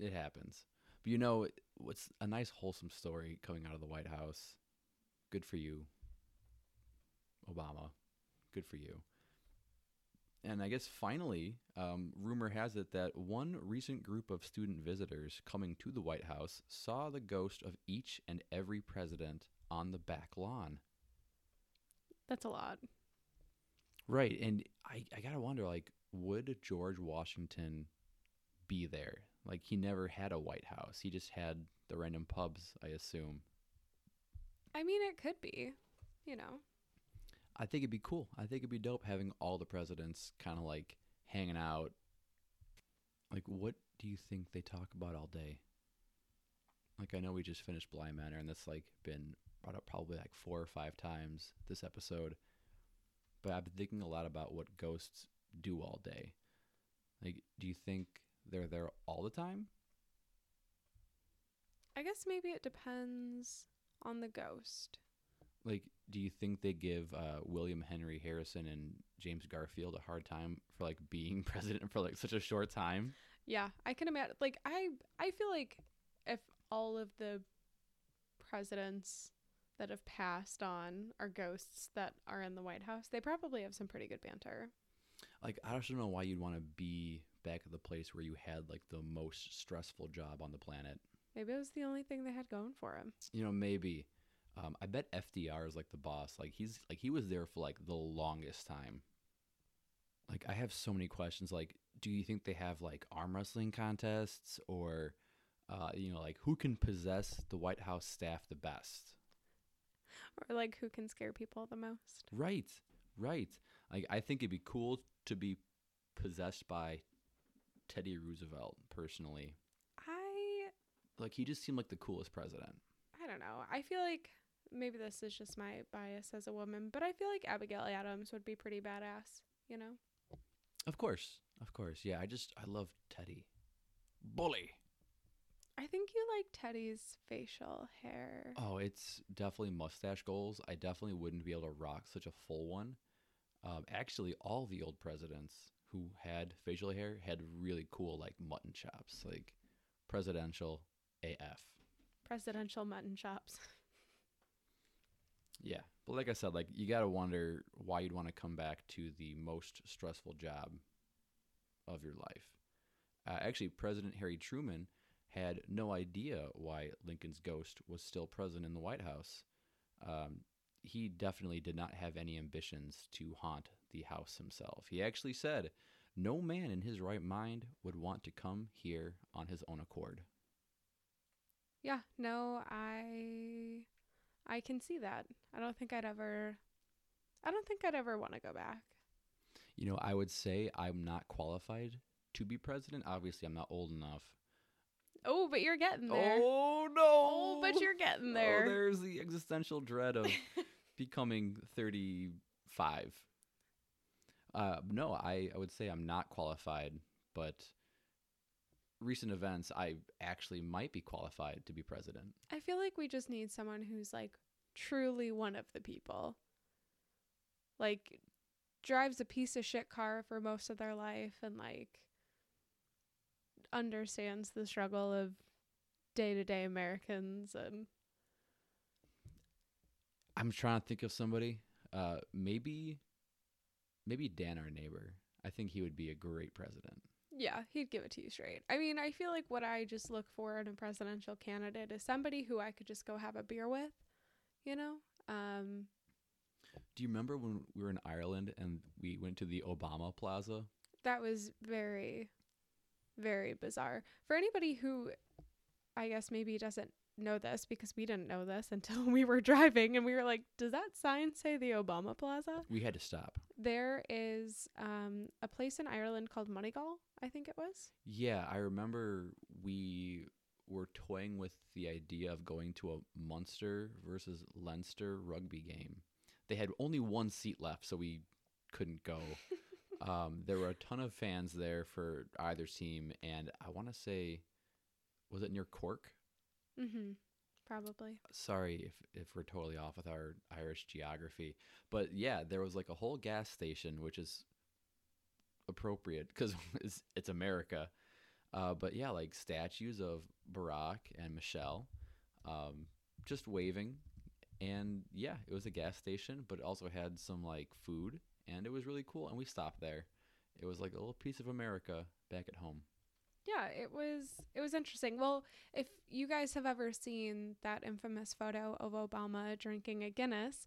It happens. But you know, what's a nice wholesome story coming out of the White House? Good for you, Obama. Good for you. And I guess finally, um, rumor has it that one recent group of student visitors coming to the White House saw the ghost of each and every president on the back lawn. That's a lot. Right. And I, I got to wonder like, would George Washington be there? Like, he never had a White House, he just had the random pubs, I assume. I mean, it could be, you know. I think it'd be cool. I think it'd be dope having all the presidents kind of like hanging out. Like, what do you think they talk about all day? Like, I know we just finished Bly Manor, and that's like been brought up probably like four or five times this episode. But I've been thinking a lot about what ghosts do all day. Like, do you think they're there all the time? I guess maybe it depends on the ghost. Like, do you think they give uh, William Henry Harrison and James Garfield a hard time for like being president for like such a short time? Yeah, I can imagine. Like, I I feel like if all of the presidents that have passed on are ghosts that are in the White House, they probably have some pretty good banter. Like I just don't know why you'd want to be back at the place where you had like the most stressful job on the planet. Maybe it was the only thing they had going for him. You know, maybe. Um, I bet FDR is like the boss. Like he's like he was there for like the longest time. Like I have so many questions. Like, do you think they have like arm wrestling contests or, uh, you know, like who can possess the White House staff the best? Or like who can scare people the most. Right, right. Like I think it'd be cool to be possessed by Teddy Roosevelt personally. I Like he just seemed like the coolest president. I don't know. I feel like maybe this is just my bias as a woman, but I feel like Abigail Adams would be pretty badass, you know? Of course, of course. Yeah, I just I love Teddy. Bully. I think you like Teddy's facial hair. Oh, it's definitely mustache goals. I definitely wouldn't be able to rock such a full one. Um, actually, all the old presidents who had facial hair had really cool like mutton chops, like presidential AF. Presidential mutton chops. Yeah, but like I said, like you gotta wonder why you'd want to come back to the most stressful job of your life. Uh, actually, President Harry Truman had no idea why Lincoln's ghost was still present in the White House. Um, he definitely did not have any ambitions to haunt the house himself. He actually said, "No man in his right mind would want to come here on his own accord." Yeah, no, I I can see that. I don't think I'd ever I don't think I'd ever want to go back. You know, I would say I'm not qualified to be president. Obviously, I'm not old enough. Oh, but you're getting there. Oh no! Oh, but you're getting oh, there. Oh, there's the existential dread of becoming 35. Uh, no, I, I would say I'm not qualified, but recent events, I actually might be qualified to be president. I feel like we just need someone who's like truly one of the people. Like drives a piece of shit car for most of their life and like understands the struggle of day-to-day Americans and I'm trying to think of somebody. Uh, maybe, maybe Dan, our neighbor. I think he would be a great president. yeah, he'd give it to you straight. I mean, I feel like what I just look for in a presidential candidate is somebody who I could just go have a beer with, you know? Um Do you remember when we were in Ireland and we went to the Obama Plaza? that was very very bizarre for anybody who i guess maybe doesn't know this because we didn't know this until we were driving and we were like does that sign say the obama plaza We had to stop. There is um, a place in ireland called moneygall i think it was Yeah, I remember we were toying with the idea of going to a Munster versus Leinster rugby game. They had only one seat left, so we couldn't go. um, there were a ton of fans there for either team, and I want to say, was it near Cork? mm-hmm probably Sorry if if we're totally off with our Irish geography, but yeah, there was like a whole gas station, which is appropriate because it's, it's America. Uh, but yeah, like statues of Barack and Michelle, um, just waving, and yeah, it was a gas station, but it also had some like food, and it was really cool. And we stopped there. It was like a little piece of America back at home. Yeah it was it was interesting. Well if you guys have ever seen that infamous photo of obama drinking a guinness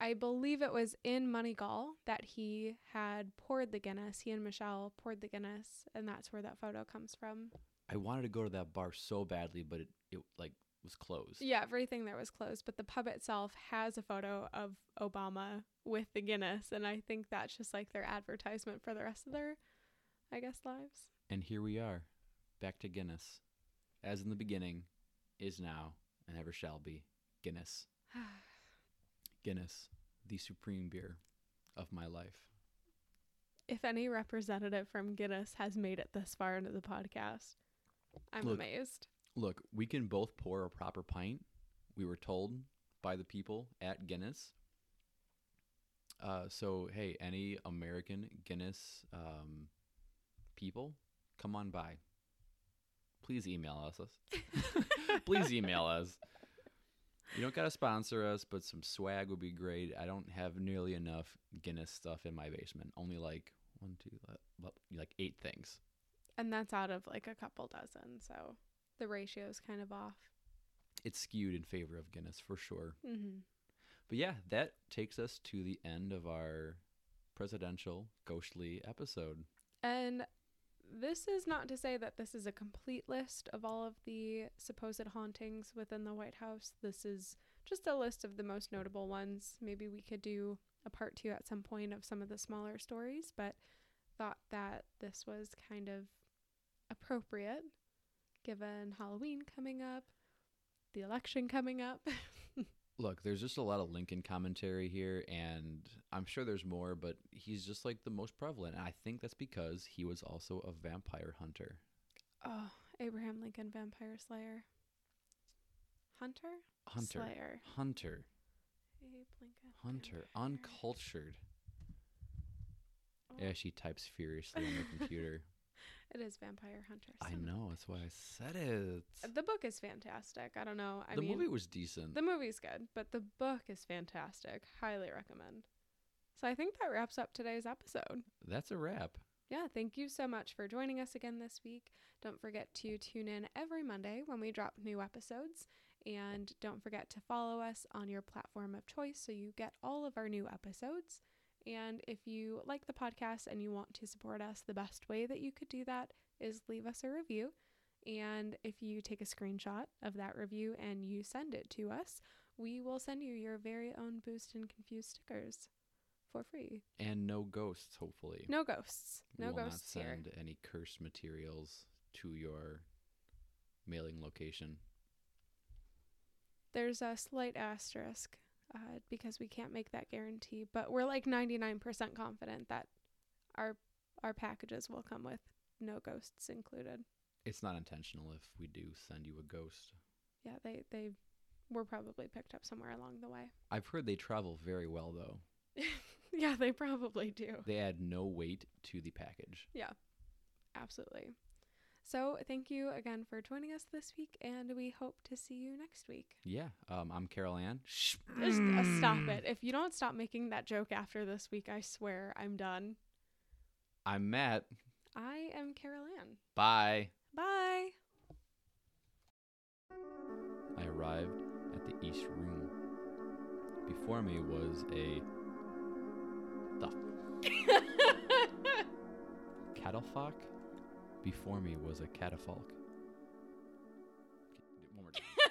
i believe it was in moneygall that he had poured the guinness he and michelle poured the guinness and that's where that photo comes from. I wanted to go to that bar so badly, but it, it like was closed. yeah everything there was closed but the pub itself has a photo of obama with the guinness and i think that's just like their advertisement for the rest of their i guess lives And here we are, back to Guinness. As in the beginning, is now, and ever shall be. Guinness. Guinness, the supreme beer of my life. if any representative from Guinness has made it this far into the podcast, I'm Look. amazed. Look, we can both pour a proper pint. We were told by the people at Guinness. Uh, so, hey, any American Guinness um, people, come on by. Please email us. Please email us. You don't got to sponsor us, but some swag would be great. I don't have nearly enough Guinness stuff in my basement. Only like one, two, like eight things. And that's out of like a couple dozen. So the ratio's kind of off. It's skewed in favor of Guinness for sure. Mm-hmm. But yeah, that takes us to the end of our presidential ghostly episode. And this is not to say that this is a complete list of all of the supposed hauntings within the White House. This is just a list of the most notable ones. Maybe we could do a part two at some point of some of the smaller stories, but thought that this was kind of appropriate given Halloween coming up, the election coming up. Look, there's just a lot of Lincoln commentary here, and I'm sure there's more, but he's just like the most prevalent. And I think that's because he was also a vampire hunter. oh, Abraham Lincoln Vampire Slayer. Hunter? Hunter. Slayer. Hunter. Abe Lincoln. Hunter. Vampire. Uncultured. Oh, Yeah, she types furiously on the computer. It is Vampire Hunter. I son of a know, that's why I said it. The book is fantastic. I don't know. I the mean, movie was decent. the movie's good, but the book is fantastic. Highly recommend. So I think that wraps up today's episode. That's a wrap. Yeah, thank you so much for joining us again this week. Don't forget to tune in every Monday when we drop new episodes. And don't forget to follow us on your platform of choice so you get all of our new episodes. And if you like the podcast and you want to support us, the best way that you could do that is leave us a review. And if you take a screenshot of that review and you send it to us, we will send you your very own Boozed and Confused stickers for free. And no ghosts, hopefully. No ghosts. No We will ghosts not here. send any cursed materials to your mailing location. There's a slight asterisk uh, because we can't make that guarantee, but we're like 99% confident that our our packages will come with no ghosts included. It's not intentional if we do send you a ghost. Yeah, they they were probably picked up somewhere along the way. I've heard they travel very well, though. yeah, they probably do. They add no weight to the package. Yeah. Absolutely. So, thank you again for joining us this week, and we hope to see you next week. Yeah, um, I'm Carol Ann. Just uh, stop it. If you don't stop making that joke after this week, I swear I'm done. I'm Matt. I am Carol Ann. Bye. Bye. I arrived at the East Room. Before me was a catafalque. Before me was a catafalque. One more time.